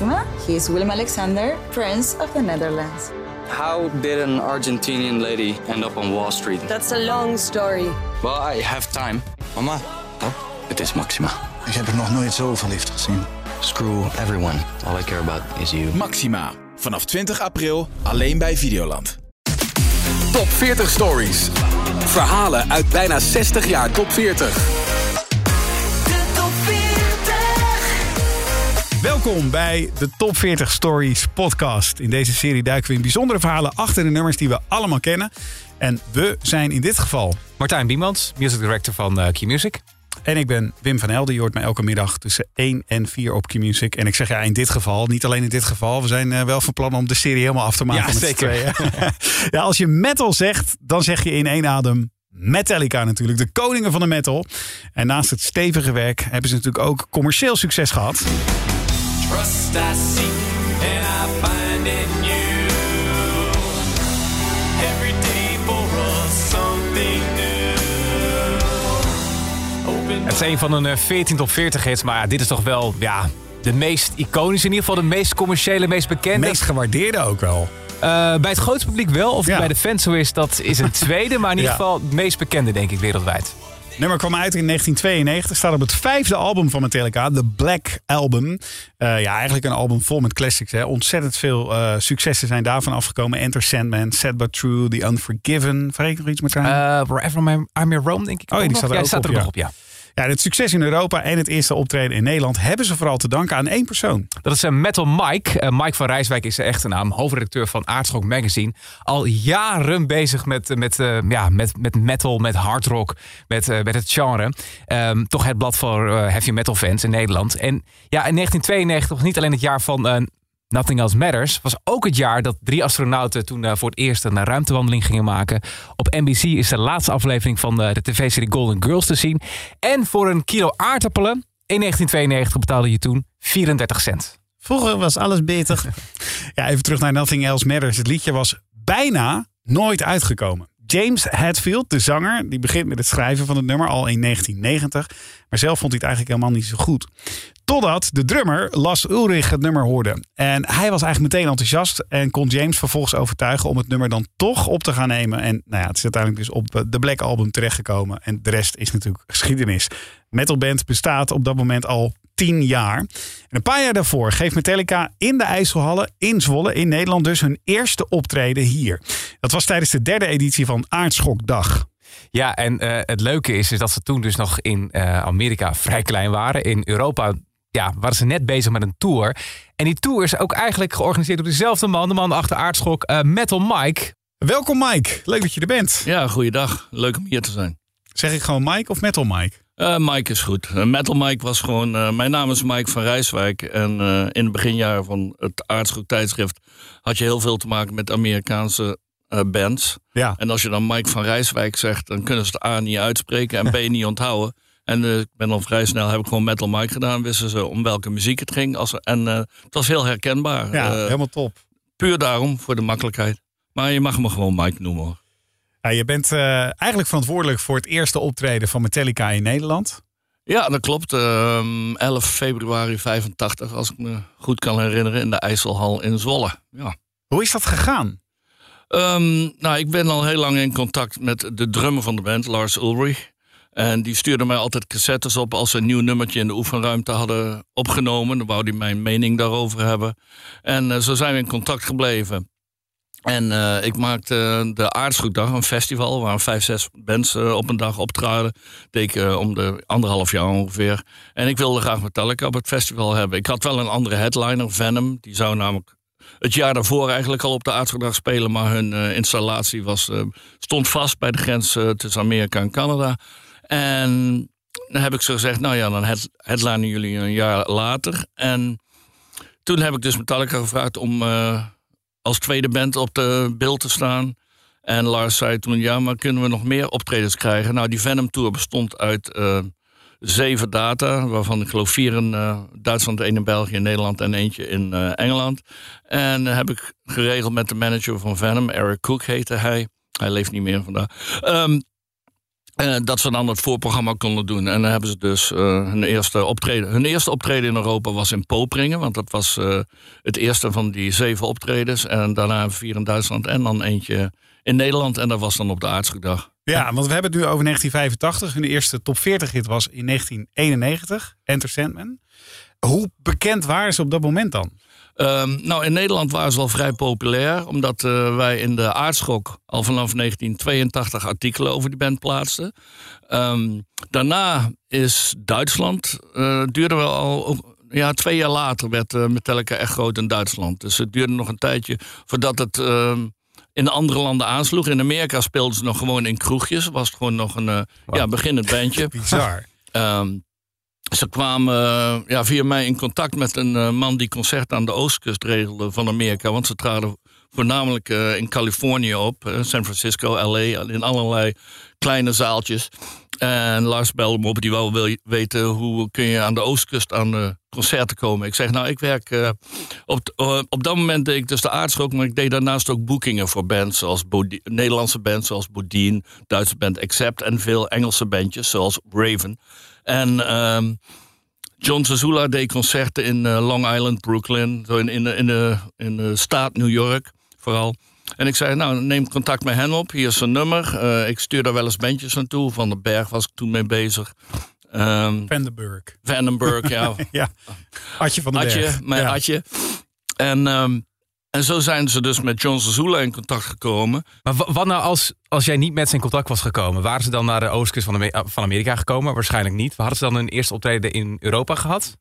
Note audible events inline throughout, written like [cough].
Maxima. He is Willem Alexander, Prince of the Netherlands. How did an Argentinian lady end up on Wall Street? That's a long story. Well, I have time. Mama, Oh, het is Maxima. ik heb er nog nooit zo verliefd gezien. Screw everyone. All I care about is you. Maxima. Vanaf 20 april alleen bij Videoland. Top 40 Stories. Verhalen uit bijna 60 jaar top 40. Welkom bij de Top 40 Stories podcast. In deze serie duiken we in bijzondere verhalen achter de nummers die we allemaal kennen. En we zijn in dit geval. Martijn Biemans, music director van uh, Q-Music. En ik ben Wim van Helden. Je hoort mij elke middag tussen 1 en 4 op Q-Music. En ik zeg ja, in dit geval, niet alleen in dit geval. We zijn uh, wel van plan om de serie helemaal af te maken. Ja, zeker. [laughs] ja, als je metal zegt, dan zeg je in één adem Metallica natuurlijk. De koningen van de metal. En naast het stevige werk hebben ze natuurlijk ook commercieel succes gehad. Trust I seek and I find in you. Every day for us something new. Het is een van een 14 top 40 hits, maar ja, dit is toch wel ja, de meest iconische, in ieder geval de meest commerciële, meest bekende. Meest gewaardeerde ook wel. Uh, bij het grootste publiek wel, of Ja. bij de fans zo is, dat is een [laughs] tweede, maar in ieder geval het meest bekende, denk ik, wereldwijd. Nummer kwam uit in 1992. Staat op het vijfde album van Metallica, The Black Album. Eh, ja, eigenlijk een album vol met classics. Hè. Ontzettend veel eh, successen zijn daarvan afgekomen. Enter Sandman, Sad But True, The Unforgiven. Vergeet ik nog iets met Uh, Wherever I'm, I'm in Rome, denk ik. Oh ja, die nog. staat er ja, ook staat er nog op, ja. Ja, het succes in Europa en het eerste optreden in Nederland hebben ze vooral te danken aan één persoon. Dat is een Metal Mike. Eh, Mike van Rijswijk is zijn echte naam. Hoofdredacteur van Aardschok Magazine. Al jaren bezig met, met, eh, ja, met, met metal, met hard rock, met, eh, met het genre. Ehm, toch het blad voor eh, heavy metal fans in Nederland. En ja, in 1992 was niet alleen het jaar van eh, Nothing Else Matters. Was ook het jaar dat drie astronauten toen eh, voor het eerst een ruimtewandeling gingen maken. Op NBC is de laatste aflevering van eh, de tv-serie Golden Girls te zien. En voor een kilo aardappelen in 1992 betaalde je toen 34 cent. Vroeger was alles beter. [laughs] ja, even terug naar Nothing Else Matters. Het liedje was bijna nooit uitgekomen. James Hetfield, de zanger, die begint met het schrijven van het nummer al in 1990. Maar zelf vond hij het eigenlijk helemaal niet zo goed. Totdat de drummer Las Ulrich het nummer hoorde. En hij was eigenlijk meteen enthousiast en kon James vervolgens overtuigen om het nummer dan toch op te gaan nemen. En nou ja, het is uiteindelijk dus op de Black Album terechtgekomen. En de rest is natuurlijk geschiedenis. Metalband bestaat op dat moment al tien jaar. En een paar jaar daarvoor geeft Metallica in de IJsselhallen in Zwolle in Nederland dus hun eerste optreden hier. Dat was tijdens de derde editie van Aardschokdag. Ja, en eh, het leuke is, is dat ze toen dus nog in eh, Amerika vrij klein waren. In Europa ja, waren ze net bezig met een tour. En die tour is ook eigenlijk georganiseerd door dezelfde man, de man achter Aardschok, eh, Metal Mike. Welkom Mike, leuk dat je er bent. Ja, goeiedag. Leuk om hier te zijn. Zeg ik gewoon Mike of Metal Mike? Eh, Mike is goed. Eh, Metal Mike was gewoon... eh, mijn naam is Mike van Rijswijk. En eh, in de beginjaren van het Aardschok tijdschrift... had je heel veel te maken met Amerikaanse eh, bands. Ja. En als je dan Mike van Rijswijk zegt... dan kunnen ze het A niet uitspreken en B niet onthouden. En eh, ik ben al vrij snel, heb ik gewoon Metal Mike gedaan. Wisten ze om welke muziek het ging. Als, en eh, het was heel herkenbaar. Ja, Eh, helemaal top. puur daarom, voor de makkelijkheid. Maar je mag me gewoon Mike noemen hoor. Ja, je bent eigenlijk verantwoordelijk voor het eerste optreden van Metallica in Nederland. Ja, dat klopt. Ehm 11 februari 85, als ik me goed kan herinneren, in de IJsselhal in Zwolle. Ja. Hoe is dat gegaan? Ehm, nou, ik ben al heel lang in contact met de drummer van de band, Lars Ulrich. En die stuurde mij altijd cassettes op als ze een nieuw nummertje in de oefenruimte hadden opgenomen. Dan wou hij mijn mening daarover hebben. En eh, zo zijn we in contact gebleven. En eh, ik maakte de Aardschokdag, een festival waar vijf, zes bands eh, op een dag optraden. Deed ik om de anderhalf jaar ongeveer. En ik wilde graag Metallica op het festival hebben. Ik had wel een andere headliner, Venom. Die zou namelijk het jaar daarvoor eigenlijk al op de Aardschokdag spelen. Maar hun installatie was, stond vast bij de grens tussen Amerika en Canada. En dan heb ik zo gezegd, nou ja, dan head, headlinen jullie een jaar later. En toen heb ik dus Metallica gevraagd om eh, als tweede band op de beeld te staan. En Lars zei toen, ja, maar kunnen we nog meer optredens krijgen? Nou, die Venom Tour bestond uit eh, zeven data, waarvan ik geloof vier in eh, Duitsland, één in België, Nederland en eentje in Engeland. En heb ik geregeld met de manager van Venom, Eric Cook heette hij. Hij leeft niet meer vandaag. Ehm, Eh, dat ze dan het voorprogramma konden doen. En dan hebben ze dus eh, hun, eerste optreden. hun eerste optreden in Europa was in Poperingen. Want dat was eh, het eerste van die zeven optredens. En daarna vier in Duitsland en dan eentje in Nederland. En dat was dan op de Aardschokdag. Ja, want we hebben het nu over 1985. Hun eerste top 40 hit was in 1991, Enter Sandman. Hoe bekend waren ze op dat moment dan? Ehm, nou, in Nederland waren ze al vrij populair, omdat eh, wij in de aardschok al vanaf 1982 artikelen over die band plaatsten. Ehm, daarna is Duitsland, uh, duurde wel al, ja, twee jaar later werd uh, Metallica echt groot in Duitsland. Dus het duurde nog een tijdje voordat het ehm, in andere landen aansloeg. In Amerika speelden ze nog gewoon in kroegjes, was het gewoon nog een ja, beginnend bandje. [laughs] Bizar. Um, ze kwamen uh, ja, via mij in contact met een uh, man die concerten aan de oostkust regelde van Amerika. Want ze traden voornamelijk uh, in Californië op, San Francisco, LA, in allerlei kleine zaaltjes. En Lars belde me op, die wou weten hoe kun je aan de oostkust aan de concerten komen. Ik zeg, nou, ik werk op, op dat moment deed ik dus de aardschok, maar ik deed daarnaast ook boekingen voor bands zoals Nederlandse bands zoals Bodine, Duitse band Accept en veel Engelse bandjes zoals Raven. En um, John Zazula deed concerten in uh, Long Island, Brooklyn, zo in, in, in, in de staat New York vooral. En ik zei, nou, neem contact met hen op. Hier is zijn nummer. Uh, ik stuur daar wel eens bandjes naartoe. Van de Berg was ik toen mee bezig. Um, Vandenberg. Vandenberg, ja. [laughs] ja. Adje van de Adje, Berg. mijn ja. Adje. En um, en zo zijn ze dus met John Zazula in contact gekomen. Maar wat nou als, als jij niet met ze in contact was gekomen? Waren ze dan naar de oostkust van, van Amerika gekomen? Waarschijnlijk niet. Hadden ze dan een eerste optreden in Europa gehad?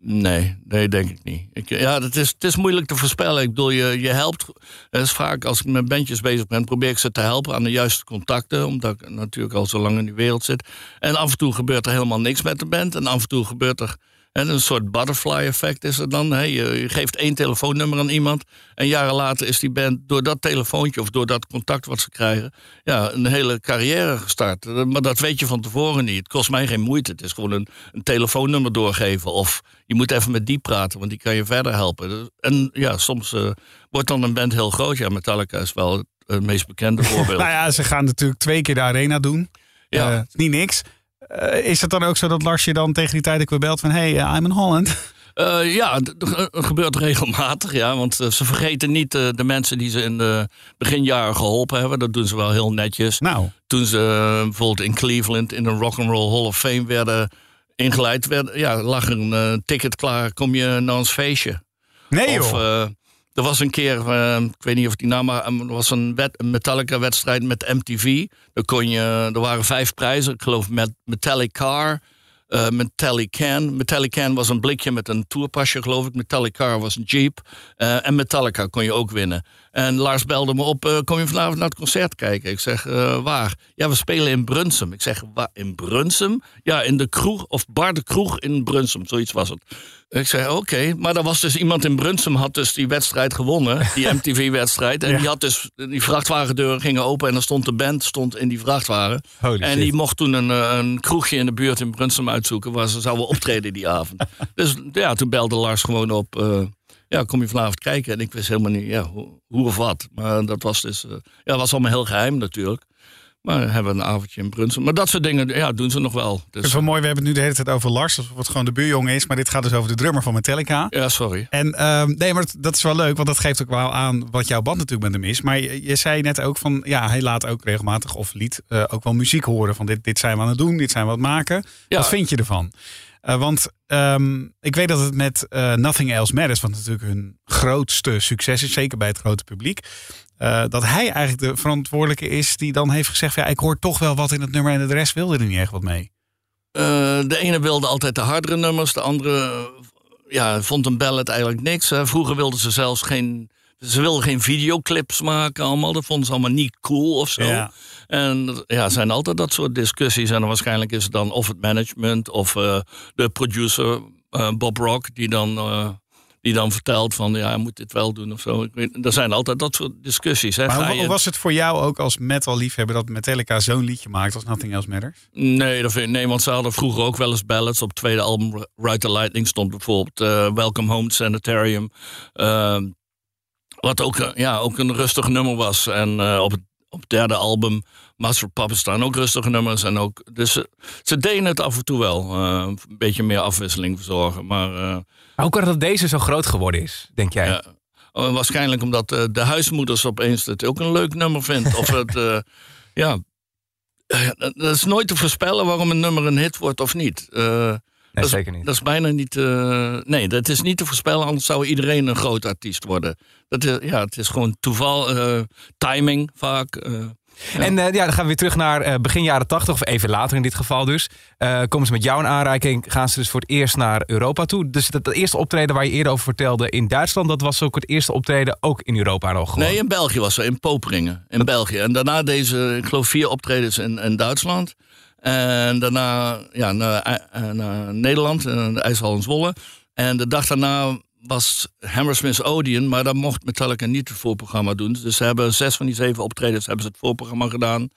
Nee, nee, denk ik niet. Ik, ja, het is, het is moeilijk te voorspellen. Ik bedoel, je, je helpt. Is vaak als ik met bandjes bezig ben, probeer ik ze te helpen aan de juiste contacten. Omdat ik natuurlijk al zo lang in die wereld zit. En af en toe gebeurt er helemaal niks met de band. En af en toe gebeurt er en een soort butterfly effect is er dan. Je, geeft één telefoonnummer aan iemand. En jaren later is die band door dat telefoontje of door dat contact wat ze krijgen. Ja, een hele carrière gestart. Maar dat weet je van tevoren niet. Het kost mij geen moeite. Het is gewoon een, een telefoonnummer doorgeven. Of je moet even met die praten, want die kan je verder helpen. En ja, soms uh, wordt dan een band heel groot. Ja, Metallica is wel het meest bekende [laughs] voorbeeld. nou ja, ze gaan natuurlijk twee keer de arena doen. Ja. Uh, niet niks. Uh, is het dan ook zo dat Lars je dan tegen die tijd ook weer belt van... hey, uh, I'm in Holland? Uh, ja, dat gebeurt regelmatig. Ja, want ze vergeten niet de mensen die ze in de beginjaren geholpen hebben. Dat doen ze wel heel netjes. Nou. Toen ze bijvoorbeeld in Cleveland in de Rock'n'Roll Hall of Fame werden ingeleid... Werd, ja, lag er een ticket klaar, kom je naar ons feestje. Nee of, joh. Er was een keer, uh, ik weet niet of die naam, maar er was een, Metallica-wedstrijd met MTV. Daar kon je, er waren vijf prijzen. Ik geloof met Metallic Car, uh, Metallic Can. Metallic Can was een blikje met een tourpasje, geloof ik. Metallic Car was een Jeep. En Metallica kon je ook winnen. En Lars belde me op, uh, kom je vanavond naar het concert kijken? Ik zeg, waar? Ja, we spelen in Brunsum. Ik zeg, waar? In Brunsum? Ja, in de kroeg, of bar de kroeg in Brunsum, zoiets was het. Ik zei, oké, okay. maar er was dus iemand in Brunsum had dus die wedstrijd gewonnen, die [laughs] MTV-wedstrijd. En Ja. die had dus, die vrachtwagendeuren gingen open en er stond de band stond in die vrachtwagen. Holy en shit. die mocht toen een, eh, een kroegje in de buurt in Brunsum uitzoeken waar ze zouden optreden die avond. [laughs] dus ja, toen belde Lars gewoon op, eh, ja, kom je vanavond kijken? En ik wist helemaal niet ja, hoe, of wat. Maar dat was dus, eh, ja, was allemaal heel geheim natuurlijk. Maar we hebben een avondje in Brunsum. Maar dat soort dingen, ja, doen ze nog wel. Het is Dus, wel mooi, we hebben het nu de hele tijd over Lars, alsof het gewoon de buurjongen is. Maar dit gaat dus over de drummer van Metallica. ja, sorry. En ehm, nee, maar dat, is wel leuk, want dat geeft ook wel aan wat jouw band natuurlijk met hem is. Maar je, je zei net ook van, ja, hij laat ook regelmatig of liet eh, ook wel muziek horen. Van dit, dit zijn we aan het doen, dit zijn we aan het maken. Ja. Wat vind je ervan? Eh, want ehm, ik weet dat het met eh, Nothing Else Matters, wat natuurlijk hun grootste succes is, zeker bij het grote publiek. Eh, dat hij eigenlijk de verantwoordelijke is die dan heeft gezegd: van, ja, ik hoor toch wel wat in het nummer en de rest wilde er niet echt wat mee. Eh, de ene wilde altijd de hardere nummers, de andere ja, vond een ballad eigenlijk niks. Hè. Vroeger wilden ze zelfs geen. Ze wilden geen videoclips maken allemaal. Dat vonden ze allemaal niet cool of zo. Ja. En ja, er zijn altijd dat soort discussies. En waarschijnlijk is het dan of het management of eh, de producer Bob Rock... die dan, die dan vertelt van ja, moet dit wel doen of zo. Ik weet, er zijn altijd dat soort discussies. Hè. Maar hoe, was het voor jou ook als metal-liefhebber dat Metallica zo'n liedje maakt als Nothing Else Matters? Nee, dat vind ik, nee, want ze hadden vroeger ook wel eens ballads. Op het tweede album Ride the Lightning stond bijvoorbeeld eh, Welcome Home Sanitarium. Ehm, wat ook, eh, ja, ook een rustig nummer was. En eh, op het op het derde album, Master Puppets, staan ook rustige nummers. En ook, dus ze, ze deden het af en toe wel. eh, een beetje meer afwisseling verzorgen. Maar eh, Maar hoe kan het dat deze zo groot geworden is, denk jij? ja, eh, waarschijnlijk omdat eh, de huismoeders opeens het ook een leuk nummer vindt. of het, [laughs] ja... Dat is nooit te voorspellen waarom een nummer een hit wordt of niet. Nee, dat is, zeker niet. Dat is bijna niet. nee, dat is niet te voorspellen, anders zou iedereen een groot artiest worden. Dat is, ja, het is gewoon toeval, timing vaak. En eh, ja, dan gaan we weer terug naar eh, begin jaren 80, of even later in dit geval dus. Eh, komen ze met jou in aanraking, gaan ze dus voor het eerst naar Europa toe. Dus dat, dat eerste optreden waar je eerder over vertelde in Duitsland, dat was ook het eerste optreden ook in Europa nog gewoon. Nee, in België was ze, in Poperingen, in België. En daarna deze, ik geloof, vier optredens in, in Duitsland. En daarna ja, naar, naar Nederland, in de IJshal Zwolle. En de dag daarna was Hammersmith Odeon, maar daar mocht Metallica niet het voorprogramma doen. Dus ze hebben zes van die zeven optredens hebben ze het voorprogramma gedaan.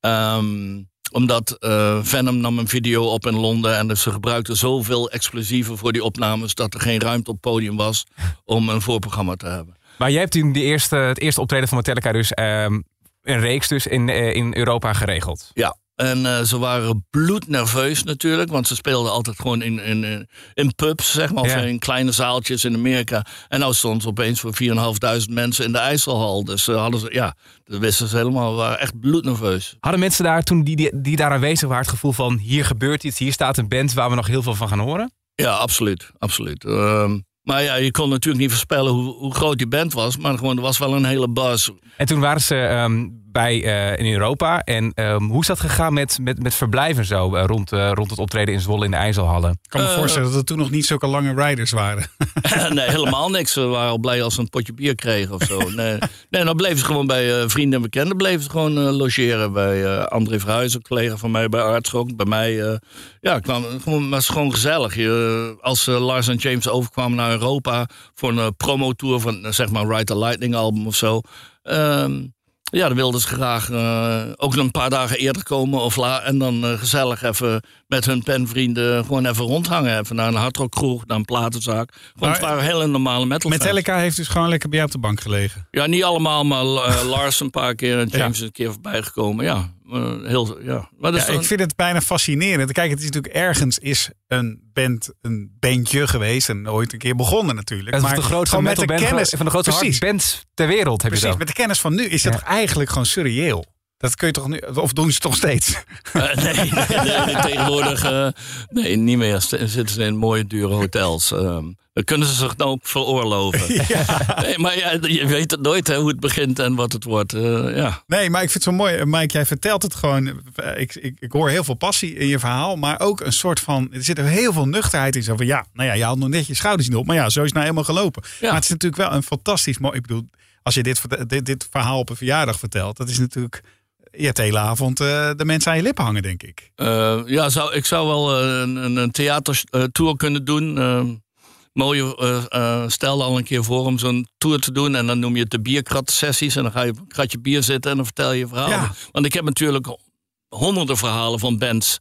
Ehm, omdat eh, Venom nam een video op in Londen en dus ze gebruikten zoveel explosieven voor die opnames dat er geen ruimte op het podium was om een voorprogramma te hebben. Maar jij hebt toen de eerste, het eerste optreden van Metallica dus ehm, een reeks dus in, eh, in Europa geregeld. Ja. En eh, ze waren bloednerveus natuurlijk, want ze speelden altijd gewoon in, in, in- in pubs, zeg maar, of in kleine zaaltjes in Amerika. En nou stond ze opeens voor 4.500 mensen in de IJsselhal. Dus ze hadden ze, ja, dat wisten ze helemaal, waren echt bloednerveus. Hadden mensen daar toen die, die, die daar aanwezig waren het gevoel van hier gebeurt iets, hier staat een band waar we nog heel veel van gaan horen? Ja, absoluut, absoluut. Ehm, maar ja, je kon natuurlijk niet voorspellen hoe, hoe groot die band was, maar gewoon, er was wel een hele buzz. En toen waren ze ehm, bij, eh, in Europa. En ehm, hoe is dat gegaan met, met, met verblijven zo eh, rond, eh, rond het optreden in Zwolle in de IJsselhallen? Ik kan me voorstellen dat er toen nog niet zulke lange riders waren. [laughs] [laughs] nee, helemaal niks. Ze waren al blij als ze een potje bier kregen of zo. [laughs] Nee, nee dan bleven ze gewoon bij eh, vrienden en bekenden bleven ze gewoon eh, logeren. Bij eh, André Verhuizen, collega van mij bij Aardschok. Bij mij, eh, ja, kwam, gewoon, maar het is gewoon gezellig. Je, als Lars en James overkwamen naar Europa voor een promotour van, zeg maar, Ride the Lightning album of zo. Ehm, ja, dan wilden ze graag eh, ook een paar dagen eerder komen of la en dan eh, gezellig even met hun penvrienden gewoon even rondhangen. Even naar een hardrockkroeg, naar een platenzaak. Gewoon, het waren hele normale metal. Metallica heeft dus gewoon lekker bij jou op de bank gelegen. Ja, niet allemaal, maar eh, [laughs] Lars een paar keer en James een keer voorbij gekomen. Ja, eh, heel, ja. Maar dat Ja, is ik vind het bijna fascinerend. Kijk, het is natuurlijk ergens is een band een bandje geweest en ooit een keer begonnen natuurlijk. Het maar de grootste gewoon met de metalband kennis van de grootste precies, ter wereld heb je precies, zo. met de kennis van nu is het Ja. toch eigenlijk gewoon surreëel. Dat kun je toch nu, of doen ze toch steeds? Eh, nee, nee, nee, tegenwoordig eh, nee, niet meer. Zitten ze in mooie, dure hotels. Ehm, dan kunnen ze zich nou ook veroorloven. [laughs] Nee, maar ja, je weet het nooit hè, hoe het begint en wat het wordt. eh, ja. Nee, maar ik vind het zo mooi. Mike, jij vertelt het gewoon. Ik, ik, ik hoor heel veel passie in je verhaal. Maar ook een soort van. Er zit er heel veel nuchterheid in. Zo van ja, nou ja, je had nog net je schouders niet op. Maar ja, zo is het nou helemaal gelopen. Ja. Maar het is natuurlijk wel een fantastisch mooi. Ik bedoel, als je dit, dit, dit verhaal op een verjaardag vertelt. Dat is natuurlijk. Je hebt de hele avond eh, de mensen aan je lippen hangen, denk ik. Eh, ja, zou, ik zou wel eh, een, een, theatertour kunnen doen. Mooie, stel al een keer voor om zo'n tour te doen. En dan noem je het de bierkrat-sessies. En dan ga je een kratje bier zitten en dan vertel je. Ja. Want ik heb natuurlijk honderden verhalen van bands.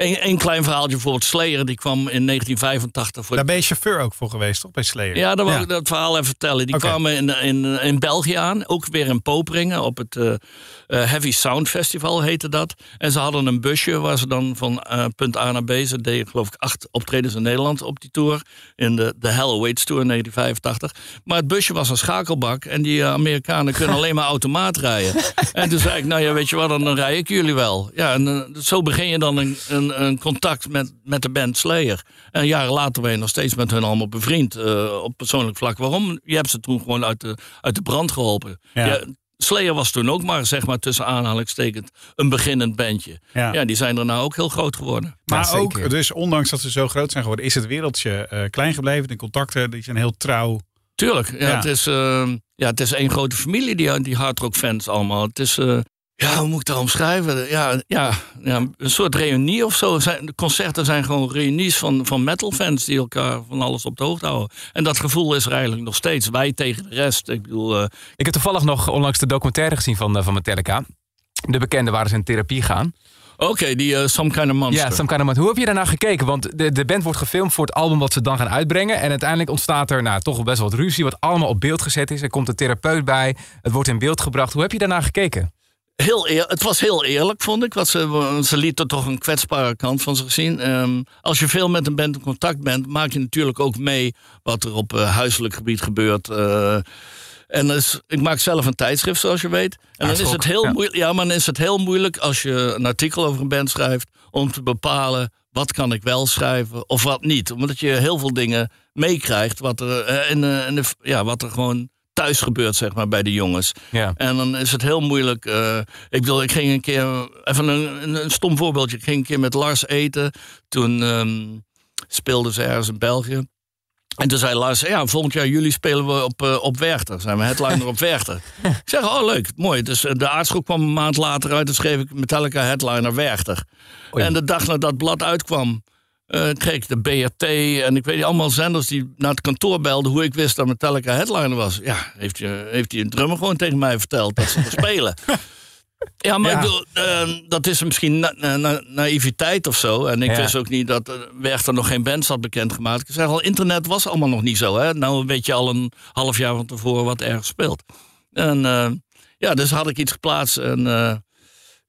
Eén een klein verhaaltje, bijvoorbeeld Slayer. Die kwam in 1985 voor Daar ben je chauffeur ook voor geweest, toch? Bij Slayer. ja, dan wil ik dat verhaal even vertellen. Die kwamen in, in, in België aan, ook weer in Poperingen op het eh, eh, Heavy Sound Festival heette dat. En ze hadden een busje waar ze dan van eh, punt A naar B, ze deden geloof ik acht optredens in Nederland op die tour. In de, de Hell Awaits Tour in 1985. Maar het busje was een schakelbak en die Amerikanen kunnen alleen maar [laughs] automaat rijden. En toen zei ik, nou ja, weet je wat, dan, dan rij ik jullie wel. Ja, en zo begin je dan een, een, een contact met, met de band Slayer. En jaren later ben je nog steeds met hun allemaal bevriend eh, op persoonlijk vlak. Waarom? Je hebt ze toen gewoon uit de, uit de brand geholpen. Ja. Slayer was toen ook maar, zeg maar, tussen aanhalingstekens een beginnend bandje. Ja. Ja, die zijn er nou ook heel groot geworden. Maar Ja, ook, dus ondanks dat ze zo groot zijn geworden, is het wereldje eh, klein gebleven. De contacten die zijn heel trouw. Tuurlijk, ja, Ja. Het, is, eh, ja, het is één grote familie, die, die hardrock fans allemaal. Het is, eh, ja, hoe moet ik dat omschrijven? Ja, ja, ja, een soort reunie of zo. Zijn, de concerten zijn gewoon reunies van, van metal fans die elkaar van alles op de hoogte houden. En dat gevoel is er eigenlijk nog steeds. Wij tegen de rest. Ik bedoel, eh, Ik heb toevallig nog onlangs de documentaire gezien van, eh, van Metallica. De bekende waar ze in therapie gaan. Oké, die eh, Some Kind of Monster. Ja, Some Kind of Monster. Hoe heb je daarna gekeken? Want de, de band wordt gefilmd voor het album wat ze dan gaan uitbrengen. En uiteindelijk ontstaat er nou, toch wel best wel wat ruzie, wat allemaal op beeld gezet is. Er komt een therapeut bij, het wordt in beeld gebracht. Hoe heb je daarna gekeken? Heel eer, het was heel eerlijk, vond ik. Want ze, ze lieten toch een kwetsbare kant van zich zien. Ehm, als je veel met een band in contact bent, maak je natuurlijk ook mee wat er op uh, huiselijk gebied gebeurt. Uh, en dus, ik maak zelf een tijdschrift, zoals je weet. En dan is het heel ja. moeilijk. Ja, maar dan is het heel moeilijk als je een artikel over een band schrijft om te bepalen wat kan ik wel schrijven of wat niet. Omdat je heel veel dingen meekrijgt wat er ja, wat er gewoon thuis gebeurt, zeg maar, bij de jongens. Ja. En dan is het heel moeilijk. Uh, ik bedoel, ik ging een keer, even een, een, stom voorbeeldje. Ik ging een keer met Lars eten. Toen um, speelden ze ergens in België. En toen zei Lars, ja, volgend jaar juli spelen we op, uh, op Werchter. Zijn we headliner op Werchter. [laughs] Ik zeg, oh leuk, mooi. Dus de aardschok kwam een maand later uit. En schreef ik Metallica headliner Werchter. Oei. En de dag nadat dat blad uitkwam... Uh, kreeg ik de BRT en ik weet niet, allemaal zenders die naar het kantoor belden hoe ik wist dat Metallica headliner was. Ja, heeft hij heeft een drummer gewoon tegen mij verteld dat ze er spelen. [laughs] Ja, maar Ja. Ik bedoel, uh, dat is misschien na, na, na, naïviteit of zo. En ik Ja. wist ook niet dat uh, Werchter nog geen bands had bekendgemaakt. Ik zeg al, internet was allemaal nog niet zo. Hè? Nou weet je al een half jaar van tevoren wat ergens speelt. En uh, ja, dus had ik iets geplaatst. En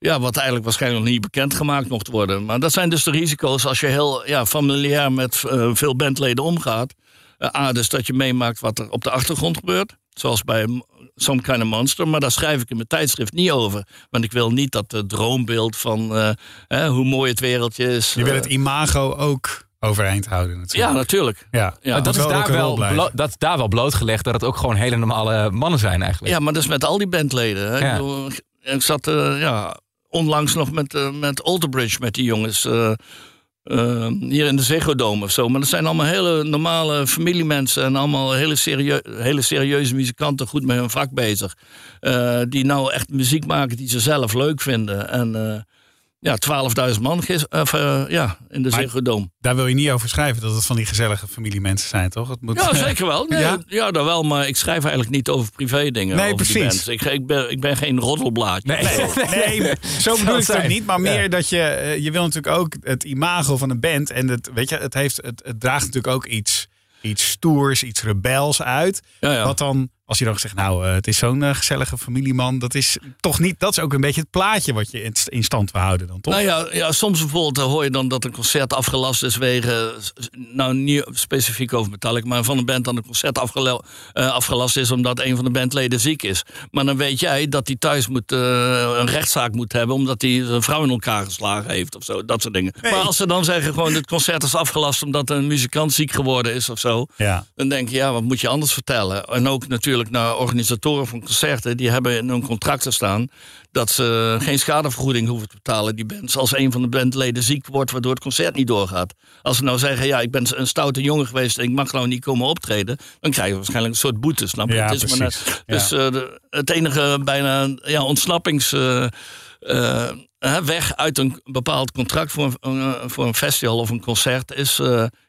ja, wat eigenlijk waarschijnlijk nog niet bekendgemaakt mocht worden. Maar dat zijn dus de risico's als je heel ja, familiair met uh, veel bandleden omgaat. Uh, A, dus dat je meemaakt wat er op de achtergrond gebeurt. Zoals bij Some Kind of Monster. Maar daar schrijf ik in mijn tijdschrift niet over. Want ik wil niet dat het droombeeld van uh, hè, hoe mooi het wereldje is. Je wil het imago ook overeind houden natuurlijk. Ja, natuurlijk. Ja, Ja, dat, is daar wel dat is daar wel blootgelegd dat het ook gewoon hele normale mannen zijn eigenlijk. Ja, maar dat is met al die bandleden. Hè. Ja. Ik, bedoel, ik zat uh, ja, onlangs nog met, uh, met Alterbridge met die jongens. Uh, hier in de Ziggo Dome of zo. Maar dat zijn allemaal hele normale familiemensen. En allemaal hele, serieu hele serieuze muzikanten. Goed met hun vak bezig. Die nou echt muziek maken die ze zelf leuk vinden. En ja, 12.000 man gis, of, uh, ja, in de Ziggo Dome. Daar wil je niet over schrijven dat het van die gezellige familiemensen zijn, toch? Het moet, Ja, [laughs] zeker wel. Nee, Ja? ja? dat wel. Maar ik schrijf eigenlijk niet over privé dingen. Nee, precies. Ik, ik, ben, ik ben geen roddelblaadje. Nee. Nee, [laughs] zo [laughs] bedoel ik het niet. Maar meer Ja. dat je... eh, je wil natuurlijk ook het imago van een band. En het, weet je, het, heeft, het, het draagt natuurlijk ook iets, iets stoers, iets rebels uit. Ja. Wat dan, als je dan zegt, nou, eh, het is zo'n eh, gezellige familieman. Dat is toch niet... Dat is ook een beetje het plaatje wat je in, stand wil houden dan, toch? Nou ja, ja, soms bijvoorbeeld eh, hoor je dan dat een concert afgelast is wegen, nou niet specifiek over Metallica, maar van een band dan een concert afgela- afgelast is omdat een van de bandleden ziek is. Maar dan weet jij dat hij thuis moet, een rechtszaak moet hebben omdat hij zijn vrouw in elkaar geslagen heeft of zo, dat soort dingen. Maar als ze dan zeggen gewoon het concert is afgelast omdat een muzikant ziek geworden is of zo, Ja. dan denk je, ja, wat moet je anders vertellen? En ook natuurlijk naar organisatoren van concerten, die hebben in hun contracten staan dat ze geen schadevergoeding hoeven te betalen, die bands, als een van de bandleden ziek wordt, waardoor het concert niet doorgaat. Als ze nou zeggen, ja, ik ben een stoute jongen geweest en ik mag nou niet komen optreden, dan krijg je waarschijnlijk een soort boete, snap je? Ja, het is maar Ja. Dus eh, de- het enige bijna ja, ontsnappings... eh, eh, weg uit een bepaald contract voor een, voor een festival of een concert is...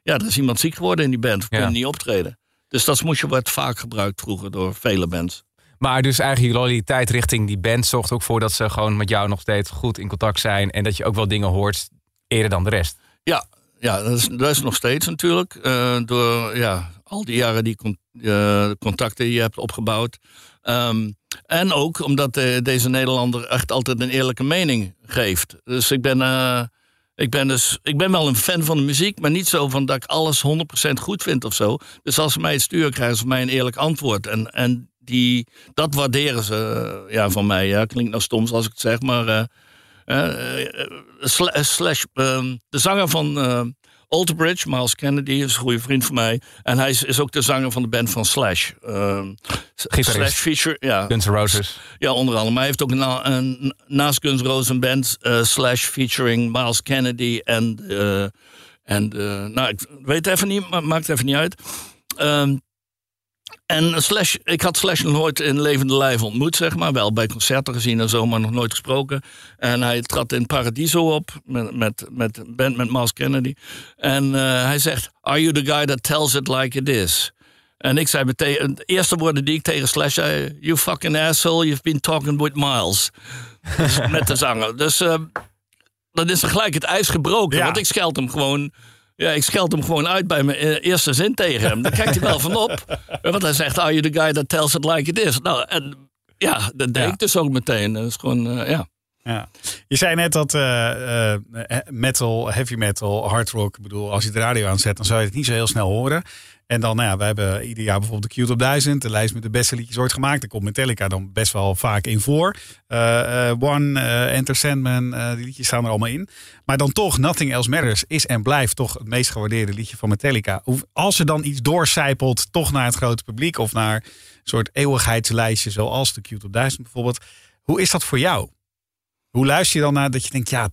ja, er is iemand ziek geworden in die band, we Ja. kunnen niet optreden. Dus dat je wat vaak gebruikt vroeger door vele bands. Maar dus eigenlijk je loyaliteit richting die band zorgt ook voor dat ze gewoon met jou nog steeds goed in contact zijn. En dat je ook wel dingen hoort eerder dan de rest. Ja, ja dat, is, dat is nog steeds natuurlijk. eh, door ja, al die jaren die con- eh, contacten die je hebt opgebouwd. Ehm, en ook omdat eh, deze Nederlander echt altijd een eerlijke mening geeft. Dus ik ben, ik, ben dus, ik ben wel een fan van de muziek, maar niet zo van dat ik alles 100% goed vind of zo. Dus als ze mij het sturen, krijgen ze mij een eerlijk antwoord. En, en die, dat waarderen ze eh, ja, van mij. Ja, klinkt nou stom als ik het zeg, maar. sla- slash, ehm, de zanger van Alterbridge, Miles Kennedy, is een goede vriend van mij. En hij is, is ook de zanger van de band van Slash. Gitarist. Slash feature, ja. Guns N' Roses. Ja, onder andere. Maar hij heeft ook na, een, naast Guns N' Roses een band, eh, Slash featuring Miles Kennedy en... eh, en eh, nou, ik weet het even niet, maar maakt even niet uit. Ehm, en Slash, ik had Slash nog nooit in levende lijf ontmoet, zeg maar. Wel bij concerten gezien en zo, maar nog nooit gesproken. En hij trad in Paradiso op, met, met, met een band met Miles Kennedy. En eh, hij zegt, are you the guy that tells it like it is? En ik zei meteen, de eerste woorden die ik tegen Slash zei... You fucking asshole, you've been talking with Miles. Dus [laughs] met de zanger. Dus eh, dan is gelijk het ijs gebroken. Ja. Want ik scheld hem gewoon. Ja, ik scheld hem gewoon uit bij mijn eh, eerste zin tegen hem. Daar kijkt hij wel van op. [laughs] Want hij zegt, are you the guy that tells it like it is? Nou, en ja, dat deed Ja. ik dus ook meteen. Dat is gewoon, eh, ja. Ja. Je zei net dat eh, metal, heavy metal, hard rock, ik bedoel, als je de radio aanzet, dan zou je het niet zo heel snel horen. En dan, nou ja, we hebben ieder jaar bijvoorbeeld de Q Top 1000, de lijst met de beste liedjes ooit gemaakt. Daar komt Metallica dan best wel vaak in voor. Eh, eh, One, eh, Enter Sandman, die liedjes staan er allemaal in. Maar dan toch, Nothing Else Matters is en blijft toch het meest gewaardeerde liedje van Metallica. Als er dan iets doorcijpelt, toch naar het grote publiek of naar een soort eeuwigheidslijstje zoals de Q Top 1000 bijvoorbeeld. Hoe is dat voor jou? Hoe luister je dan naar dat je denkt, ja,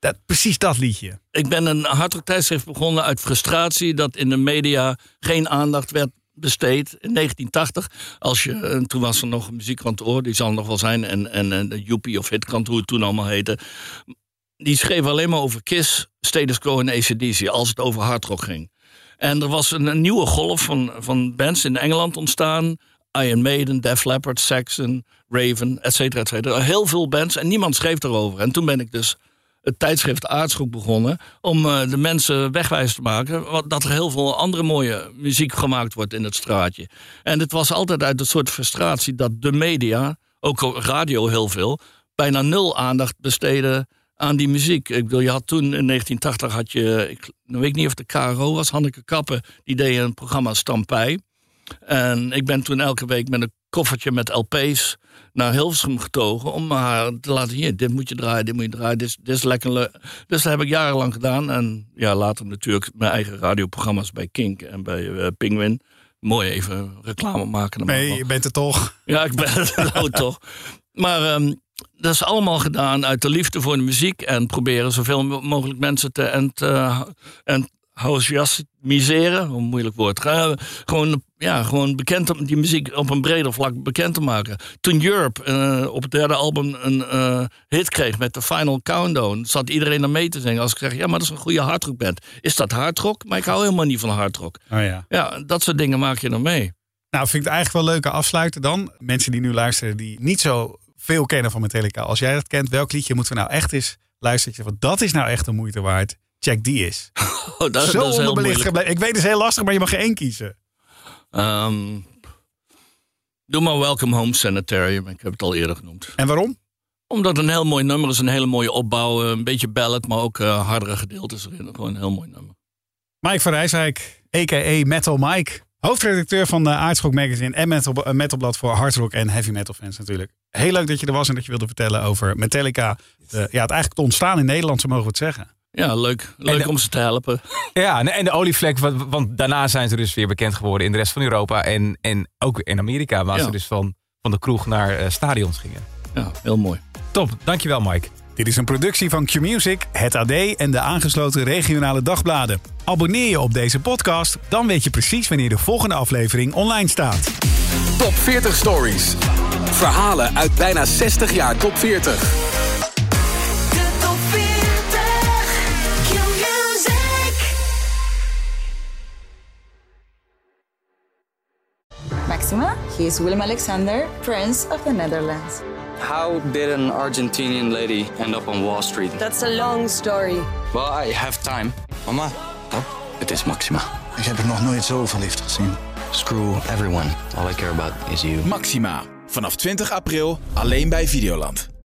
dat, precies dat liedje. Ik ben een hardrock tijdschrift begonnen uit frustratie dat in de media geen aandacht werd besteed. In 1980, als je, en toen was er nog een muziekkantoor, die zal er nog wel zijn, en, en, en Joepie of Hitkant, hoe het toen allemaal heette. Die schreef alleen maar over Kiss, Status Quo en ACDC, als het over hardrock ging. En er was een, een nieuwe golf van, van bands in Engeland ontstaan. Iron Maiden, Def Leppard, Saxon, Raven, et cetera, et cetera. Heel veel bands en niemand schreef erover. En toen ben ik dus het tijdschrift Aardschok begonnen... om eh, de mensen wegwijs te maken... dat er heel veel andere mooie muziek gemaakt wordt in het straatje. En het was altijd uit een soort frustratie dat de media... ook radio heel veel... bijna nul aandacht besteden aan die muziek. Ik bedoel, je had toen in 1980 had je... Ik weet niet of de KRO was, Hanneke Kappen... die deed een programma Stampij... En ik ben toen elke week met een koffertje met LP's naar Hilversum getogen om haar te laten zien: dit moet je draaien, dit moet je draaien, dit, is- dit is lekker leuk. Dus dat heb ik jarenlang gedaan. En ja, later natuurlijk mijn eigen radioprogramma's bij Kink en bij eh, Penguin. Mooi even reclame maken. Nee, je bent er toch. Ja, ik ben het [laughs] nou toch. Maar ehm, dat is allemaal gedaan uit de liefde voor de muziek. En proberen zoveel mo- mogelijk mensen te ent, uh, enthousiasmiseren. Een moeilijk woord. Eh, gewoon, ja, gewoon bekend, om- die muziek op een breder vlak bekend te maken. Toen Europe eh, op het derde album een eh, hit kreeg met de Final Countdown... zat iedereen er mee te zingen. Als ik zeg, ja, maar dat is een goede hardrockband. Is dat hardrock? Maar ik hou helemaal niet van hardrock. Oh ja. Ja, dat soort dingen maak je dan mee. Nou, vind ik het eigenlijk wel leuke afsluiten dan. Mensen die nu luisteren, die niet zo veel kennen van Metallica. Als jij dat kent, welk liedje moeten we nou echt eens luisteren? Want dat is nou echt de moeite waard. Check die is. [laughs] Oh, dat, dat zo is heel onderbelicht moeilijk. gebleven. Ik weet het is heel lastig, maar je mag er één kiezen. Ehm, doe maar Welcome Home Sanitarium. Ik heb het al eerder genoemd. En waarom? Omdat het een heel mooi nummer is. Een hele mooie opbouw. eh, Een beetje ballad, maar ook eh, hardere gedeeltes erin. Gewoon een heel mooi nummer. Mike van Rijswijk, a.k.a. Metal Mike. Hoofdredacteur van de Aardschok Magazine en metal, een metalblad voor hardrock en heavy metal fans natuurlijk. Heel leuk dat je er was en dat je wilde vertellen over Metallica. De, ja, het eigenlijk te ontstaan in Nederland, zo mogen we het zeggen. Ja, leuk. Leuk de- om ze te helpen. Ja, en- de olievlek, want, want daarna zijn ze dus weer bekend geworden in de rest van Europa. En, en ook in Amerika, waar Ja. ze dus van, van de kroeg naar eh, stadions gingen. Ja, heel mooi. Top, dankjewel Mike. Dit is een productie van Q-Music, het AD en de aangesloten regionale dagbladen. Abonneer je op deze podcast, dan weet je precies wanneer de volgende aflevering online staat. Top 40 Stories. Verhalen uit bijna 60 jaar top 40. Maxima, he is Willem Alexander, Prince of the Netherlands. How did an Argentinian lady end up on Wall Street? That's a long story. Well, I have time. Mama, Het is Maxima. ik heb er nog nooit zo verliefd gezien. Screw everyone. All I care about is you. Maxima. Vanaf 20 april alleen bij Videoland.